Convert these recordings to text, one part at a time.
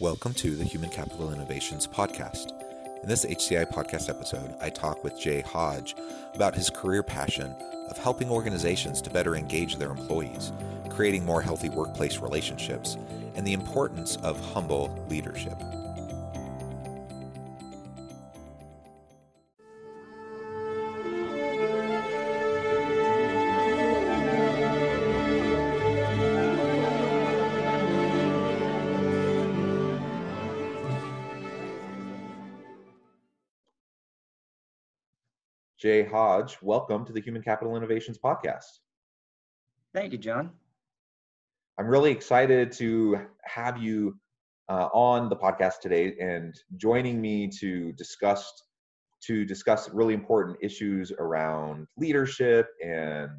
Welcome to the Human Capital Innovations Podcast. In this HCI podcast episode, I talk with Jay Hodge about his career passion of helping organizations to better engage their employees, creating more healthy workplace relationships, and the importance of humble leadership. Jay Hodge, welcome to the Human Capital Innovations Podcast. Thank you, John. I'm really excited to have you uh, on the podcast today and joining me to discuss to discuss really important issues around leadership and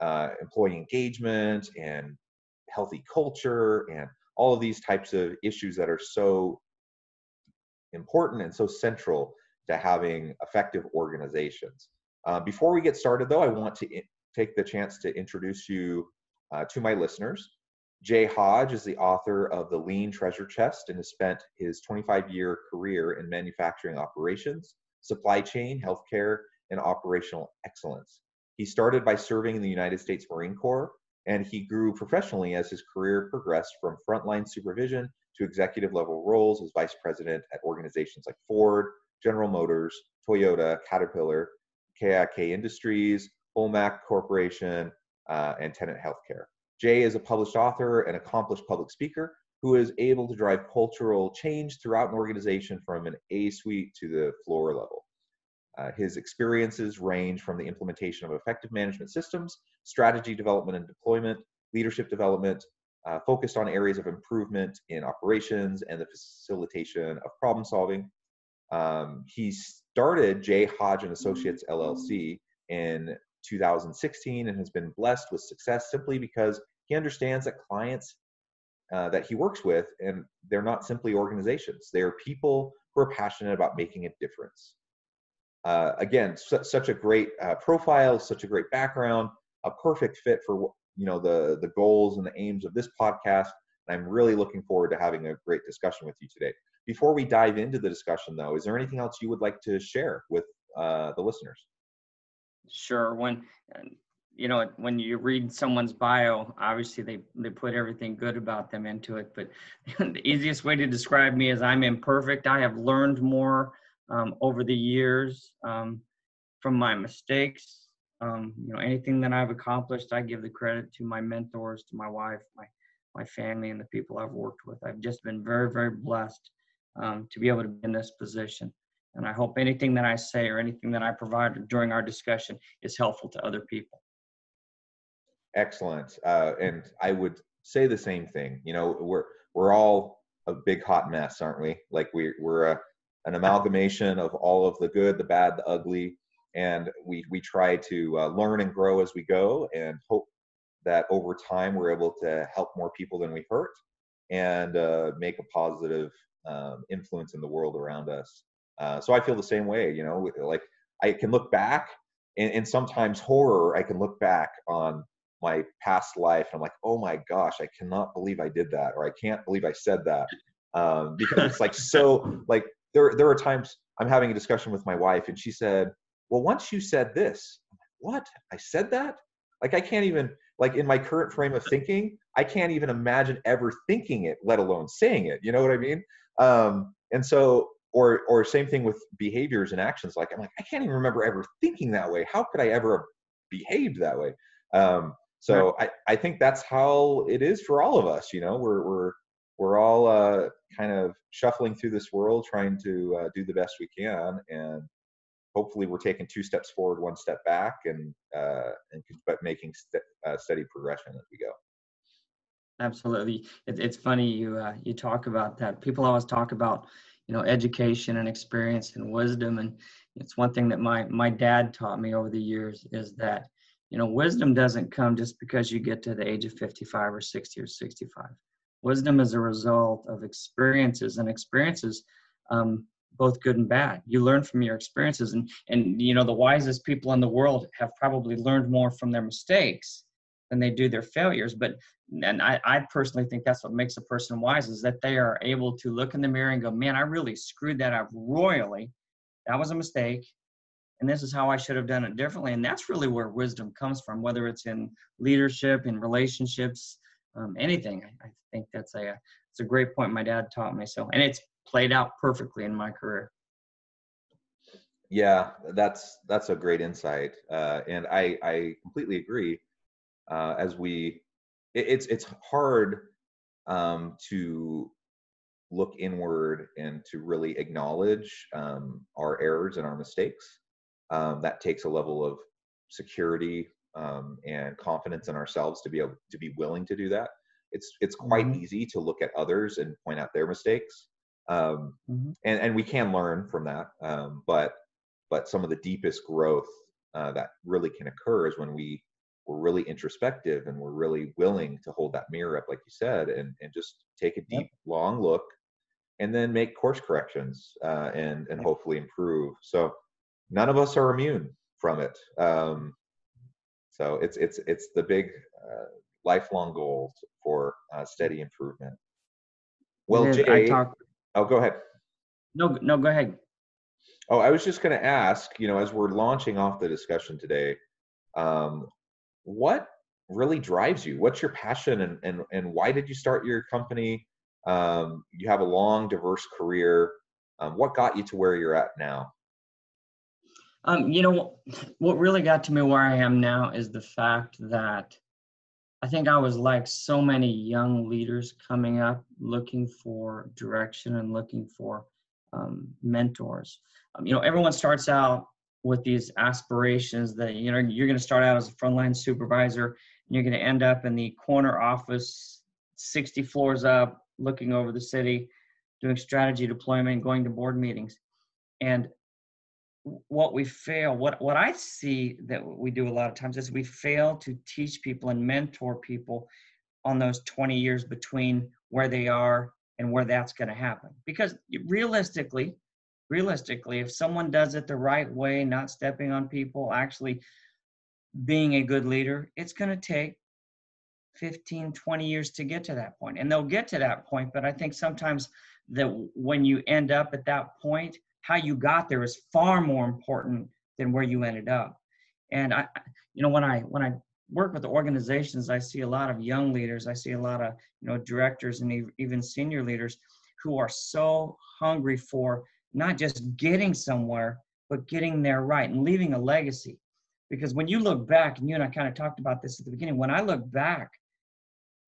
uh, employee engagement and healthy culture and all of these types of issues that are so important and so central to having effective organizations. Uh, before we get started, though, I want to take the chance to introduce you uh, to my listeners. Jay Hodge is the author of The Lean Treasure Chest and has spent his 25 year career in manufacturing operations, supply chain, healthcare, and operational excellence. He started by serving in the United States Marine Corps, and he grew professionally as his career progressed from frontline supervision to executive level roles as vice president at organizations like Ford, General Motors, Toyota, Caterpillar, KIK Industries, Hol-Mac Corporation, uh, and Tenet Healthcare. Jay is a published author and accomplished public speaker who is able to drive cultural change throughout an organization from an A suite to the floor level. Uh, his experiences range from the implementation of effective management systems, strategy development and deployment, leadership development, uh, focused on areas of improvement in operations and the facilitation of problem solving, um, he started Jay Hodge and Associates LLC in 2016 and has been blessed with success simply because he understands that clients uh, that he works with and they're not simply organizations. They are people who are passionate about making a difference. Uh, again su- such a great uh, profile such a great background a perfect fit for you know the the goals and the aims of this podcast. And i'm really looking forward to having a great discussion with you today before we dive into the discussion, though, is there anything else you would like to share with uh, the listeners? Sure. When you know when you read someone's bio, obviously they they put everything good about them into it. But the easiest way to describe me is I'm imperfect. I have learned more um, over the years um, from my mistakes. Um, you know, anything that I've accomplished, I give the credit to my mentors, to my wife, my my family, and the people I've worked with. I've just been very, very blessed um, to be able to be in this position. And I hope anything that I say or anything that I provide during our discussion is helpful to other people. Excellent. Uh, and I would say the same thing. You know, we're we're all a big hot mess, aren't we? Like we we're a, an amalgamation of all of the good, the bad, the ugly, and we we try to uh, learn and grow as we go, and hope that over time we're able to help more people than we hurt, and uh, make a positive um, influence in the world around us. Uh, so I feel the same way, you know, like I can look back and, and, sometimes horror, I can look back on my past life and I'm like, oh my gosh, I cannot believe I did that, or I can't believe I said that. Um, because it's like so like there there are times I'm having a discussion with my wife and she said, Well, once you said this, what? I said that? Like I can't even like in my current frame of thinking, I can't even imagine ever thinking it, let alone saying it. You know what I mean? Um, and so, or or same thing with behaviors and actions. Like I'm like, I can't even remember ever thinking that way. How could I ever have behaved that way? Um, so I, I think that's how it is for all of us. You know, we're we're we're all uh, kind of shuffling through this world, trying to uh, do the best we can, and hopefully we're taking two steps forward, one step back, and uh, and but making st- uh, steady progression as we go. Absolutely. It, it's funny you uh, you talk about that. People always talk about you know education and experience and wisdom, and it's one thing that my my dad taught me over the years is that you know wisdom doesn't come just because you get to the age of 55 or 60 or 65. Wisdom is a result of experiences, and experiences um, both good and bad. You learn from your experiences, and and you know the wisest people in the world have probably learned more from their mistakes than they do their failures. But and I, I personally think that's what makes a person wise is that they are able to look in the mirror and go, man, I really screwed that up royally. That was a mistake. And this is how I should have done it differently. And that's really where wisdom comes from, whether it's in leadership, in relationships, um, anything. I, I, think that's a, it's a great point my dad taught me. So, and it's played out perfectly in my career. Yeah, that's that's a great insight, uh, and I I completely agree. Uh, as we, it, it's it's hard um, to look inward and to really acknowledge um, our errors and our mistakes. Um, that takes a level of security um, and confidence in ourselves to be able to be willing to do that. It's it's quite mm-hmm. easy to look at others and point out their mistakes, um, mm-hmm. and and we can learn from that. Um, but but some of the deepest growth uh, that really can occur is when we we're really introspective and we're really willing to hold that mirror up, like you said, and and just take a deep, yep. long look, and then make course corrections uh, and and yep. hopefully improve. So none of us are immune from it. Um, so it's it's it's the big uh, lifelong goal for uh, steady improvement. Well, Jay, talk- oh, go ahead. No, no, go ahead. Oh, I was just going to ask. You know, as we're launching off the discussion today, um, what really drives you? What's your passion, and and and why did you start your company? Um, you have a long, diverse career. Um, what got you to where you're at now? Um, you know, what really got to me where I am now is the fact that I think I was like so many young leaders coming up looking for direction and looking for um, mentors. Um, you know, everyone starts out with these aspirations that, you know, you're going to start out as a frontline supervisor and you're going to end up in the corner office 60 floors up looking over the city doing strategy deployment going to board meetings. And what we fail what what i see that we do a lot of times is we fail to teach people and mentor people on those 20 years between where they are and where that's going to happen. Because realistically realistically if someone does it the right way not stepping on people actually being a good leader it's going to take 15 20 years to get to that point and they'll get to that point but i think sometimes that when you end up at that point how you got there is far more important than where you ended up. And I, you know, when I when I work with organizations, I see a lot of young leaders. I see a lot of you know directors and even senior leaders who are so hungry for not just getting somewhere, but getting there right and leaving a legacy. Because when you look back, and you and I kind of talked about this at the beginning, when I look back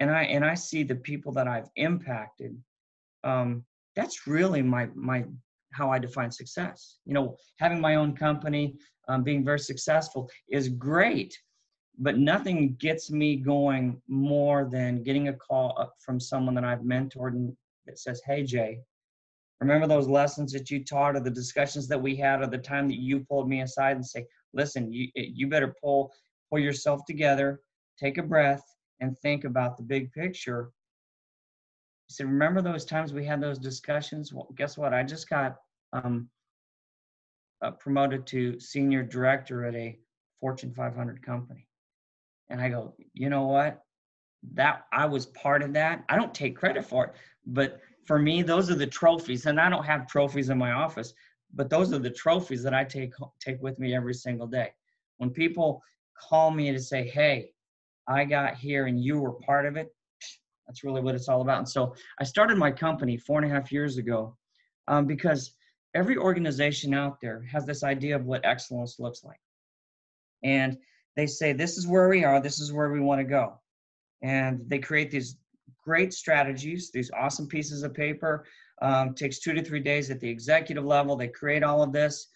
and I and I see the people that I've impacted, um, that's really my my how I define success. You know, having my own company, um, being very successful is great, but nothing gets me going more than getting a call up from someone that I've mentored and that says, "Hey Jay, remember those lessons that you taught, or the discussions that we had, or the time that you pulled me aside and say, listen, you you better pull pull yourself together, take a breath, and think about the big picture." He said, remember those times we had those discussions? Well, guess what? I just got um, uh, promoted to senior director at a Fortune 500 company. And I go, you know what? That I was part of that. I don't take credit for it, but for me, those are the trophies. And I don't have trophies in my office, but those are the trophies that I take take with me every single day. When people call me to say, "Hey, I got here and you were part of it," that's really what it's all about. And so I started my company four and a half years ago um, because every organization out there has this idea of what excellence looks like. And they say, this is where we are, this is where we want to go. And they create these great strategies, these awesome pieces of paper. Um, takes two to three days at the executive level. They create all of this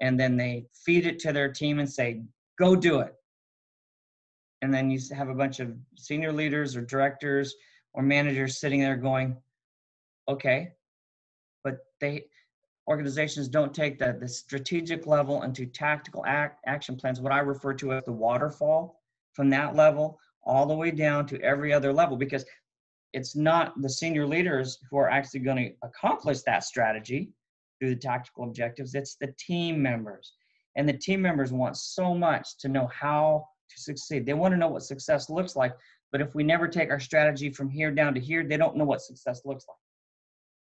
and then they feed it to their team and say, go do it. and then you have a bunch of senior leaders or directors or managers sitting there going, okay, but they organizations don't take the, the strategic level into tactical act, action plans, what I refer to as the waterfall from that level all the way down to every other level because it's not the senior leaders who are actually going to accomplish that strategy through the tactical objectives it's the team members. And the team members want so much to know how to succeed. They want to know what success looks like but if we never take our strategy from here down to here they don't know what success looks like.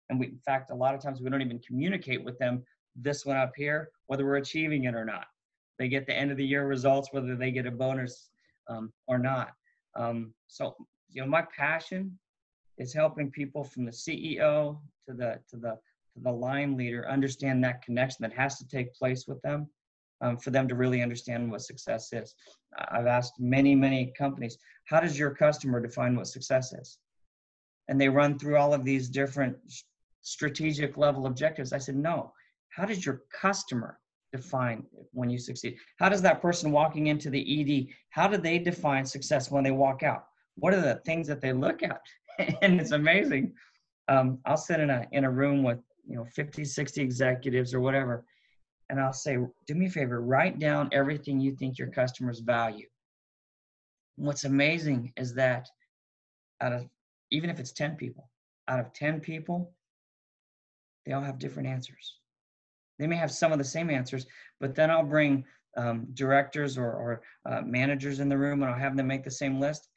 And we in fact a lot of times we don't even communicate with them this one up here whether we're achieving it or not. They get the end of the year results whether they get a bonus um, or not. Um, so you know my passion is helping people from the ceo to the to the to the line leader understand that connection that has to take place with them um, for them to really understand what success is i've asked many many companies how does your customer define what success is and they run through all of these different strategic level objectives. I said, no. How does your customer define when you succeed? How does that person walking into the ED, how do they define success when they walk out? What are the things that they look at? and it's amazing. Um, I'll sit in a in a room with you know 50, 60 executives or whatever, and I'll say, do me a favor, write down everything you think your customers value. what's amazing is that out of even if it's 10 people, out of 10 people, they all have different answers. They may have some of the same answers, but then I'll bring um, directors or, or uh, managers in the room and I'll have them make the same list.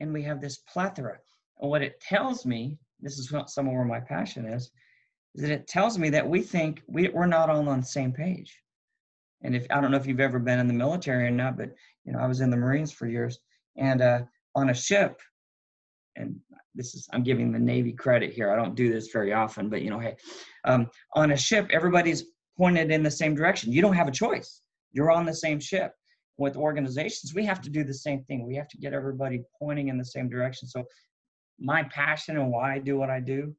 And we have this plethora. And what it tells me, this is some of where my passion is, is that it tells me that we think we, we're not all on the same page. And if I don't know if you've ever been in the military or not, but you know, I was in the Marines for years. And uh, on a ship, and this is I'm giving the Navy credit here. I don't do this very often, but you know, hey, um, on a ship, everybody's pointed in the same direction. You don't have a choice. You're on the same ship. With organizations, we have to do the same thing. We have to get everybody pointing in the same direction. So, my passion and why I do what I do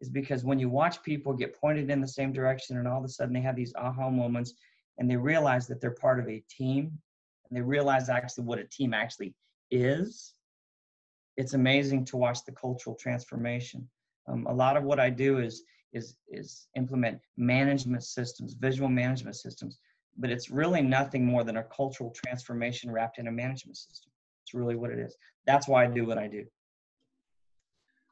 is because when you watch people get pointed in the same direction, and all of a sudden they have these aha moments, and they realize that they're part of a team, and they realize actually what a team actually is it's amazing to watch the cultural transformation. Um, a lot of what I do is is is implement management systems, visual management systems, but it's really nothing more than a cultural transformation wrapped in a management system. It's really what it is. That's why I do what I do.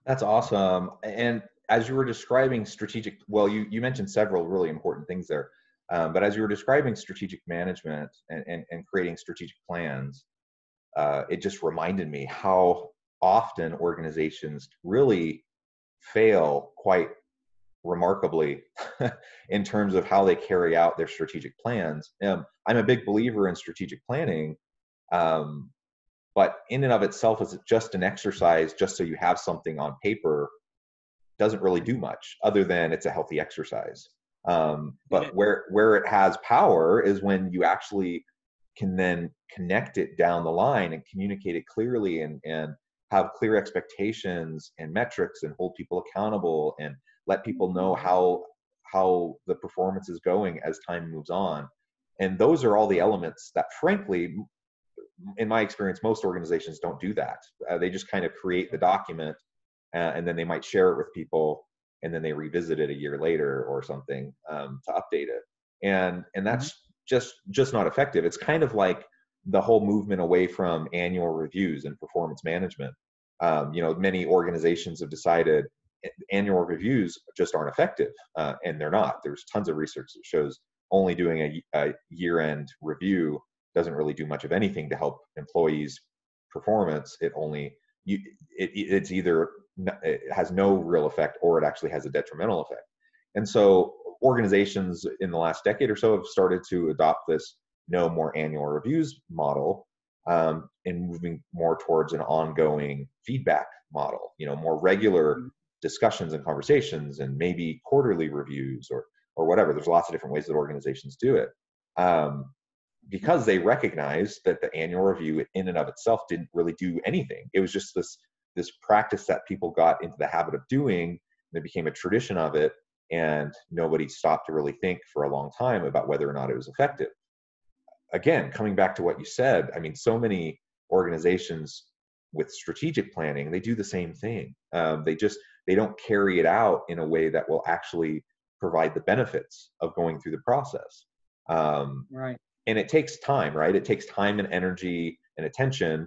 That's awesome. And as you were describing strategic, well, you you mentioned several really important things there. Um, but as you were describing strategic management and, and, and creating strategic plans, uh, it just reminded me how often organizations really fail quite remarkably in terms of how they carry out their strategic plans. Um, I'm a big believer in strategic planning, um, but in and of itself, is it just an exercise, just so you have something on paper, doesn't really do much other than it's a healthy exercise. Um, but where where it has power is when you actually can then connect it down the line and communicate it clearly and and have clear expectations and metrics and hold people accountable and let people know mm-hmm. how how the performance is going as time moves on and those are all the elements that frankly in my experience most organizations don't do that uh, they just kind of create the document uh, and then they might share it with people and then they revisit it a year later or something um, to update it and and that's mm-hmm. just just not effective it's kind of like the whole movement away from annual reviews and performance management. Um, you know, many organizations have decided annual reviews just aren't effective, uh, and they're not. There's tons of research that shows only doing a, a year-end review doesn't really do much of anything to help employees' performance. It only you, it, it's either it has no real effect or it actually has a detrimental effect. And so organizations in the last decade or so have started to adopt this no more annual reviews model um, and moving more towards an ongoing feedback model you know more regular mm-hmm. discussions and conversations and maybe quarterly reviews or or whatever there's lots of different ways that organizations do it um, because they recognized that the annual review in and of itself didn't really do anything it was just this this practice that people got into the habit of doing and it became a tradition of it and nobody stopped to really think for a long time about whether or not it was effective again, coming back to what you said, I mean, so many organizations with strategic planning, they do the same thing. Um, they just they don't carry it out in a way that will actually provide the benefits of going through the process. Um, right. And it takes time, right? It takes time and energy and attention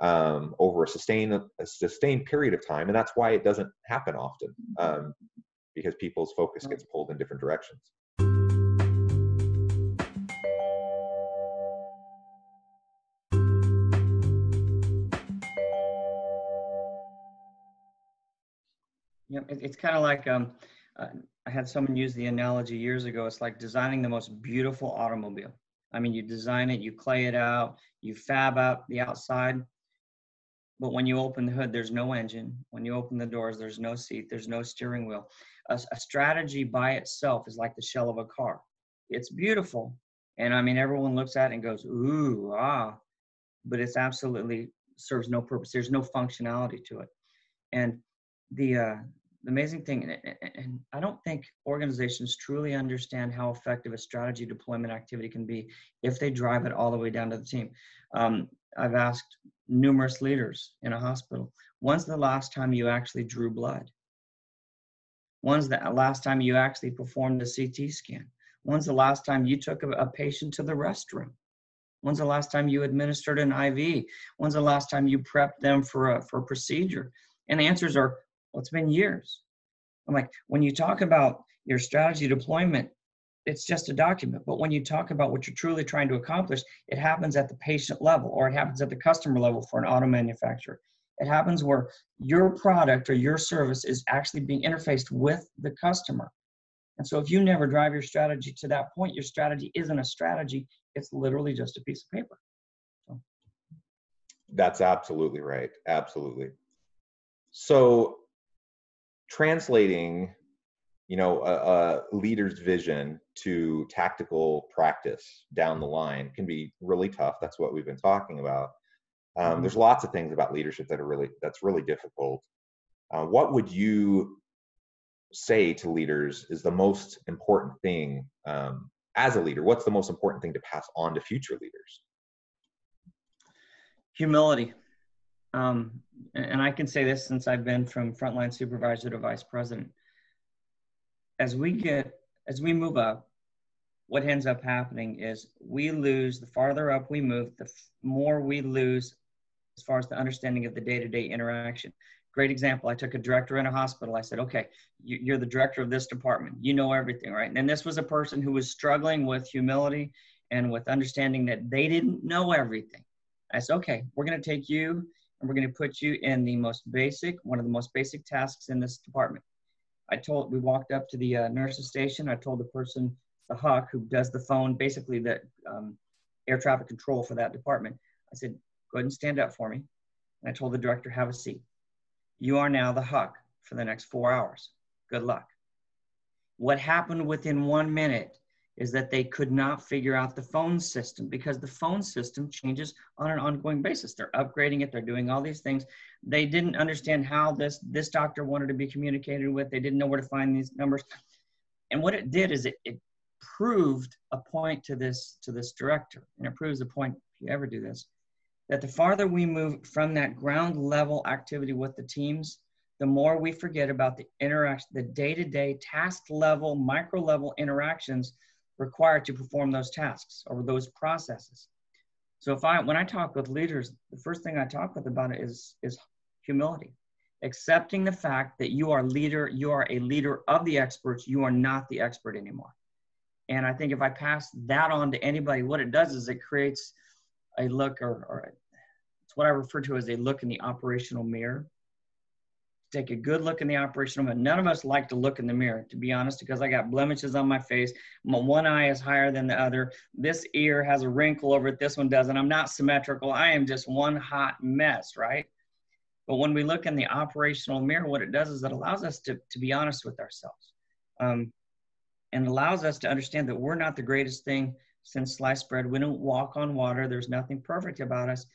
um, over a sustained a sustained period of time, and that's why it doesn't happen often um, because people's focus gets pulled in different directions. Yeah, it's kind of like um, uh, I had someone use the analogy years ago. It's like designing the most beautiful automobile. I mean, you design it, you clay it out, you fab out the outside, but when you open the hood, there's no engine. When you open the doors, there's no seat, there's no steering wheel. A, a strategy by itself is like the shell of a car. It's beautiful, and I mean, everyone looks at it and goes, "Ooh, ah," but it's absolutely serves no purpose. There's no functionality to it, and the uh, the amazing thing, and I don't think organizations truly understand how effective a strategy deployment activity can be if they drive it all the way down to the team. Um, I've asked numerous leaders in a hospital, when's the last time you actually drew blood? When's the last time you actually performed a CT scan? When's the last time you took a, a patient to the restroom? When's the last time you administered an IV? When's the last time you prepped them for a, for a procedure? And the answers are well, it's been years. I'm like, when you talk about your strategy deployment, it's just a document. But when you talk about what you're truly trying to accomplish, it happens at the patient level or it happens at the customer level for an auto manufacturer. It happens where your product or your service is actually being interfaced with the customer. And so if you never drive your strategy to that point, your strategy isn't a strategy, it's literally just a piece of paper. So. That's absolutely right. Absolutely. So translating you know a, a, leader's vision to tactical practice down the line can be really tough. That's what we've been talking about. Um, mm-hmm. there's lots of things about leadership that are really that's really difficult. Uh, what would you say to leaders is the most important thing um, as a leader? What's the most important thing to pass on to future leaders? Humility um, and I can say this since I've been from frontline supervisor to vice president. As we get, as we move up, what ends up happening is we lose, the farther up we move, the more we lose as far as the understanding of the day to day interaction. Great example. I took a director in a hospital. I said, okay, you're the director of this department. You know everything, right? And this was a person who was struggling with humility and with understanding that they didn't know everything. I said, okay, we're going to take you and we're going to put you in the most basic, one of the most basic tasks in this department. I told, we walked up to the uh, nurse's station. I told the person, the HUC, who does the phone, basically the um, air traffic control for that department. I said, go ahead and stand up for me. And I told the director, have a seat. You are now the HUC for the next four hours. Good luck. What happened within one minute is that they could not figure out the phone system because the phone system changes on an ongoing basis. They're upgrading it, they're doing all these things. They didn't understand how this this doctor wanted to be communicated with. They didn't know where to find these numbers. And what it did is it, it proved a point to this to this director, and it proves a point if you ever do this, that the farther we move from that ground level activity with the teams, the more we forget about the interaction, the day-to-day task level, micro level interactions required to perform those tasks or those processes. So if I when I talk with leaders, the first thing I talk with about it is is humility. Accepting the fact that you are leader, you are a leader of the experts, you are not the expert anymore. And I think if I pass that on to anybody, what it does is it creates a look or, or it's what I refer to as a look in the operational mirror take a good look in the operational room. None of us like to look in the mirror, to be honest, because I got blemishes on my face. My one eye is higher than the other. This ear has a wrinkle over it. This one doesn't. I'm not symmetrical. I am just one hot mess, right? But when we look in the operational mirror, what it does is it allows us to, to be honest with ourselves um, and allows us to understand that we're not the greatest thing since sliced bread. We don't walk on water. There's nothing perfect about us.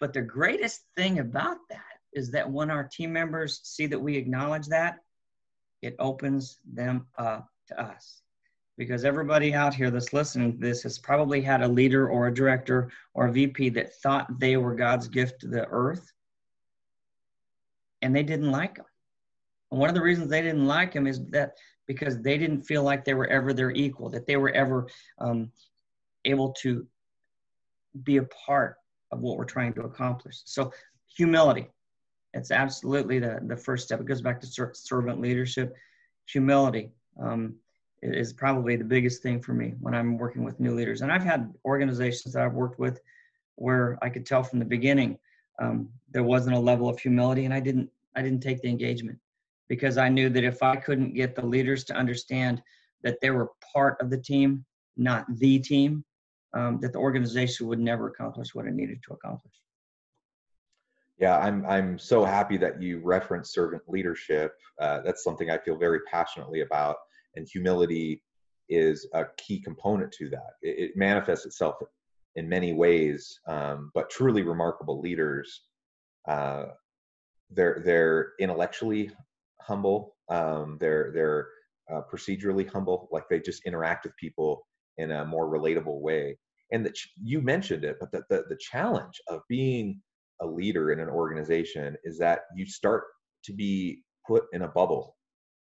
But the greatest thing about that is that when our team members see that we acknowledge that, it opens them up to us. because everybody out here that's listening to this has probably had a leader or a director or a VP that thought they were God's gift to the earth and they didn't like them. And one of the reasons they didn't like him is that because they didn't feel like they were ever their equal, that they were ever um, able to be a part of what we're trying to accomplish. So, humility. It's absolutely the, the first step. It goes back to ser- servant leadership. Humility um, is probably the biggest thing for me when I'm working with new leaders. And I've had organizations that I've worked with where I could tell from the beginning um, there wasn't a level of humility, and I didn't I didn't take the engagement because I knew that if I couldn't get the leaders to understand that they were part of the team, not the team, um, that the organization would never accomplish what it needed to accomplish. Yeah, I'm I'm so happy that you reference servant leadership. Uh, that's something I feel very passionately about, and humility is a key component to that. It, it manifests itself in many ways, um, but truly remarkable leaders, uh, they're they're intellectually humble. Um, they're they're uh, procedurally humble, like they just interact with people in a more relatable way. And that you mentioned it, but the, the the challenge of being a leader in an organization is that you start to be put in a bubble.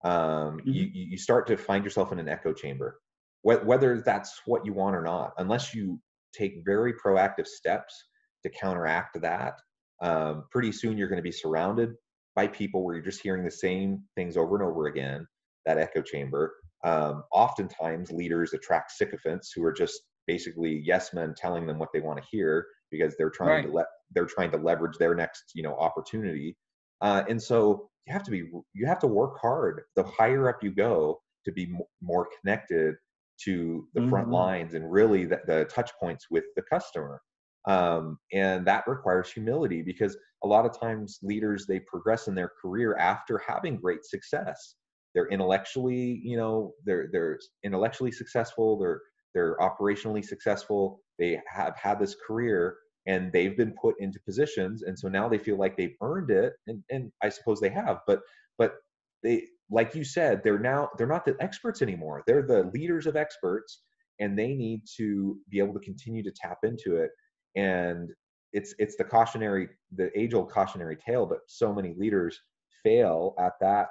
Um, mm-hmm. you you start to find yourself in an echo chamber, whether that's what you want or not. Unless you take very proactive steps to counteract that, um, pretty soon you're going to be surrounded by people where you're just hearing the same things over and over again, that echo chamber. Um, oftentimes, leaders attract sycophants who are just basically yes men telling them what they want to hear because they're trying right. to let they're trying to leverage their next you know opportunity. Uh, and so you have to be you have to work hard. The higher up you go, to be more connected to the mm-hmm. front lines and really the, the touch points with the customer um, and that requires humility because a lot of times leaders they progress in their career after having great success they're intellectually you know they're they're intellectually successful they're they're operationally successful they have had this career and they've been put into positions and so now they feel like they've earned it and, and i suppose they have but but they like you said they're now they're not the experts anymore. They're the leaders of experts and they need to be able to continue to tap into it and it's it's the cautionary the age old cautionary tale but so many leaders fail at that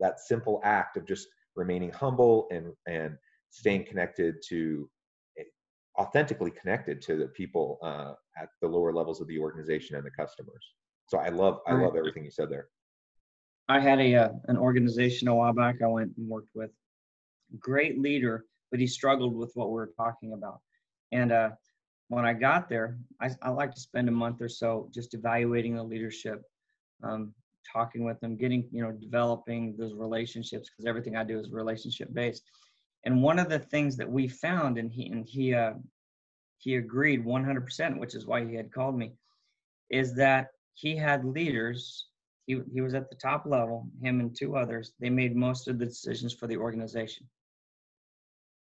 that simple act of just remaining humble and and staying connected to eh, authentically connected to the people uh, at the lower levels of the organization and the customers. So i love i love everything you said there. I had a uh, an organization a while back i went and worked with. Great leader but he struggled with what we were talking about. And uh, when I got there, I, I like to spend a month or so just evaluating the leadership, um, talking with them, getting, you know, developing those relationships because everything I do is relationship based. And one of the things that we found, and he and he uh, he agreed 100%, which is why he had called me, is that he had leaders. He he was at the top level. Him and two others. They made most of the decisions for the organization.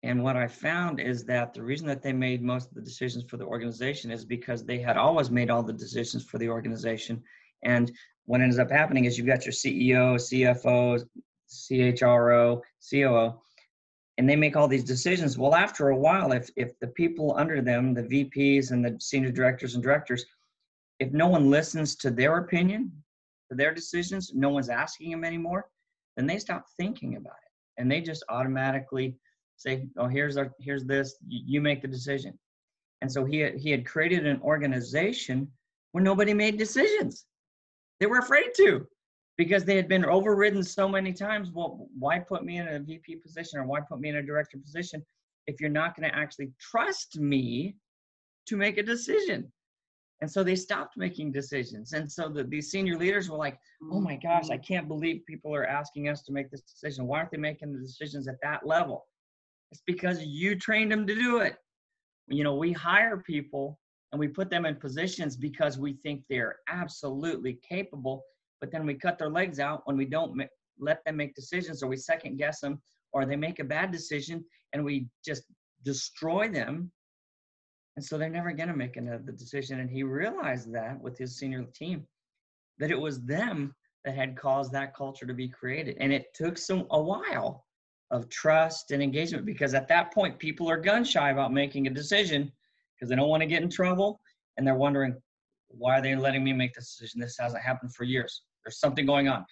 And what I found is that the reason that they made most of the decisions for the organization is because they had always made all the decisions for the organization. And what ends up happening is you've got your CEO, CFO, CHRO, COO, and they make all these decisions. Well, after a while, if if the people under them, the VPs and the senior directors and directors, if no one listens to their opinion, to their decisions, no one's asking them anymore, then they stop thinking about it. And they just automatically say, oh, here's our, here's this, you make the decision. And so he he had created an organization where nobody made decisions. They were afraid to because they had been overridden so many times. Well, why put me in a VP position or why put me in a director position if you're not going to actually trust me to make a decision? And so they stopped making decisions. And so the, these senior leaders were like, oh my gosh, I mm-hmm. can't believe people are asking us to make this decision. Why aren't they making the decisions at that level? It's because you trained them to do it. You know, we hire people and we put them in positions because we think they're absolutely capable, but then we cut their legs out when we don't ma- let them make decisions or we second guess them or they make a bad decision and we just destroy them. And so they're never going to make another decision. And he realized that with his senior team, that it was them that had caused that culture to be created. And it took some a while of trust and engagement because at that point people are gun shy about making a decision because they don't want to get in trouble and they're wondering why are they letting me make this decision this hasn't happened for years there's something going on.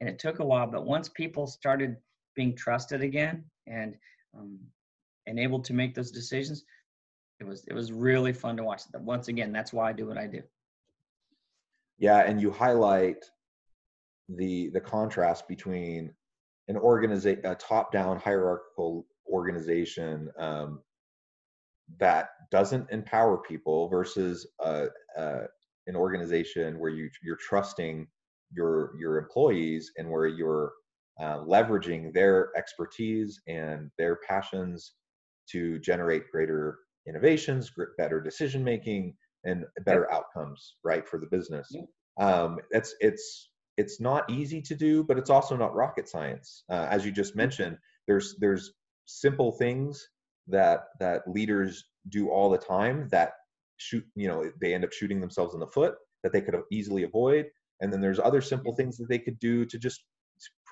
And it took a while but once people started being trusted again and um, and able to make those decisions it was it was really fun to watch once again that's why i do what i do. Yeah and you highlight the the contrast between an organization, a top-down hierarchical organization um, that doesn't empower people versus a, a, an organization where you you're trusting your your employees and where you're uh, leveraging their expertise and their passions to generate greater innovations, better decision making, and better outcomes, right, for the business. Um, it's it's it's not easy to do, but it's also not rocket science. Uh, as you just mm-hmm. mentioned, there's there's simple things that that leaders do all the time that shoot you know they end up shooting themselves in the foot that they could easily avoid and then there's other simple things that they could do to just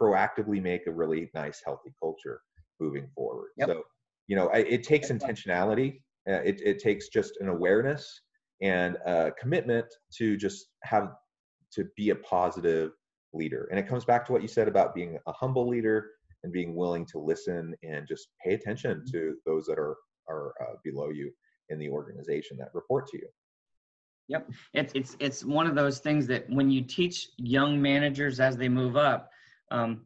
proactively make a really nice healthy culture moving forward yep. so you know it takes intentionality uh, it, it takes just an awareness and a commitment to just have to be a positive leader. And it comes back to what you said about being a humble leader and being willing to listen and just pay attention mm-hmm. to those that are are uh, below you in the organization that report to you. Yep, it's it's it's one of those things that when you teach young managers as they move up, um,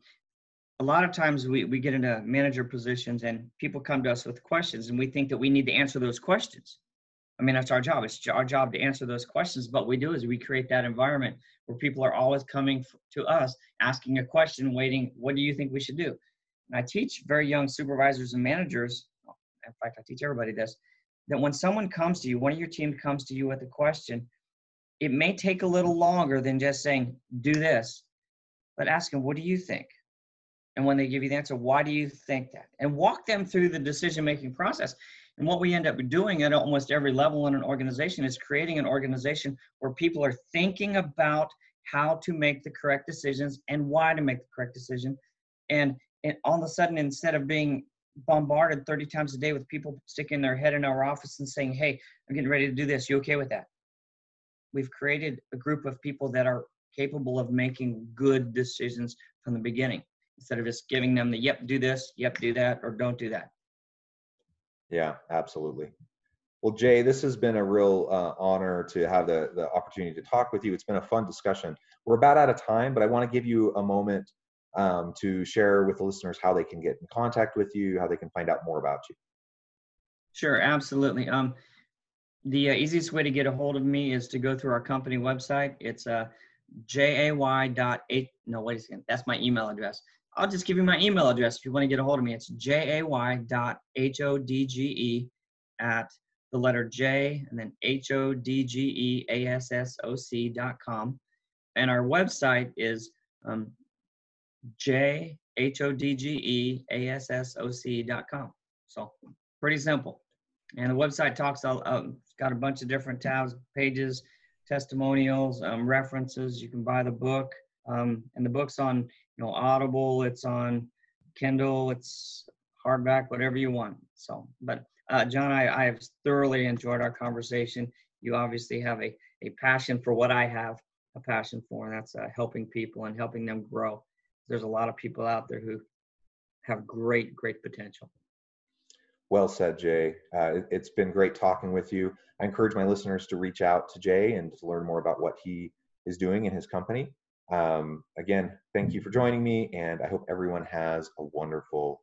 a lot of times we we get into manager positions and people come to us with questions and we think that we need to answer those questions. I mean, that's our job. It's our job to answer those questions. But what we do is we create that environment where people are always coming to us, asking a question, waiting, what do you think we should do? And I teach very young supervisors and managers, in fact, I teach everybody this, that when someone comes to you, one of your team comes to you with a question, it may take a little longer than just saying, do this, but ask them, what do you think? And when they give you the answer, why do you think that? And walk them through the decision making process. And what we end up doing at almost every level in an organization is creating an organization where people are thinking about how to make the correct decisions and why to make the correct decision. And, and all of a sudden, instead of being bombarded 30 times a day with people sticking their head in our office and saying, Hey, I'm getting ready to do this. You okay with that? We've created a group of people that are capable of making good decisions from the beginning instead of just giving them the yep, do this, yep, do that, or don't do that. Yeah, absolutely. Well, Jay, this has been a real uh, honor to have the, the opportunity to talk with you. It's been a fun discussion. We're about out of time, but I want to give you a moment um, to share with the listeners how they can get in contact with you, how they can find out more about you. Sure, absolutely. Um, the uh, easiest way to get a hold of me is to go through our company website. It's uh, jay dot eight. No, wait a second. That's my email address. I'll just give you my email address if you want to get a hold of me. It's jay dot h o d g e at the letter J and then H O D G E A S S O C dot com. And our website is um, J H O D G E A S S O C dot com. So pretty simple. And the website talks, uh, it's got a bunch of different tabs, pages, testimonials, um, references. You can buy the book. Um, and the book's on, you know, Audible, it's on Kindle, it's hardback, whatever you want. So, but uh, John, I, I have thoroughly enjoyed our conversation. You obviously have a, a passion for what I have a passion for, and that's uh, helping people and helping them grow. There's a lot of people out there who have great, great potential. Well said, Jay. Uh, it's been great talking with you. I encourage my listeners to reach out to Jay and to learn more about what he is doing in his company. Um, again, thank you for joining me, and I hope everyone has a wonderful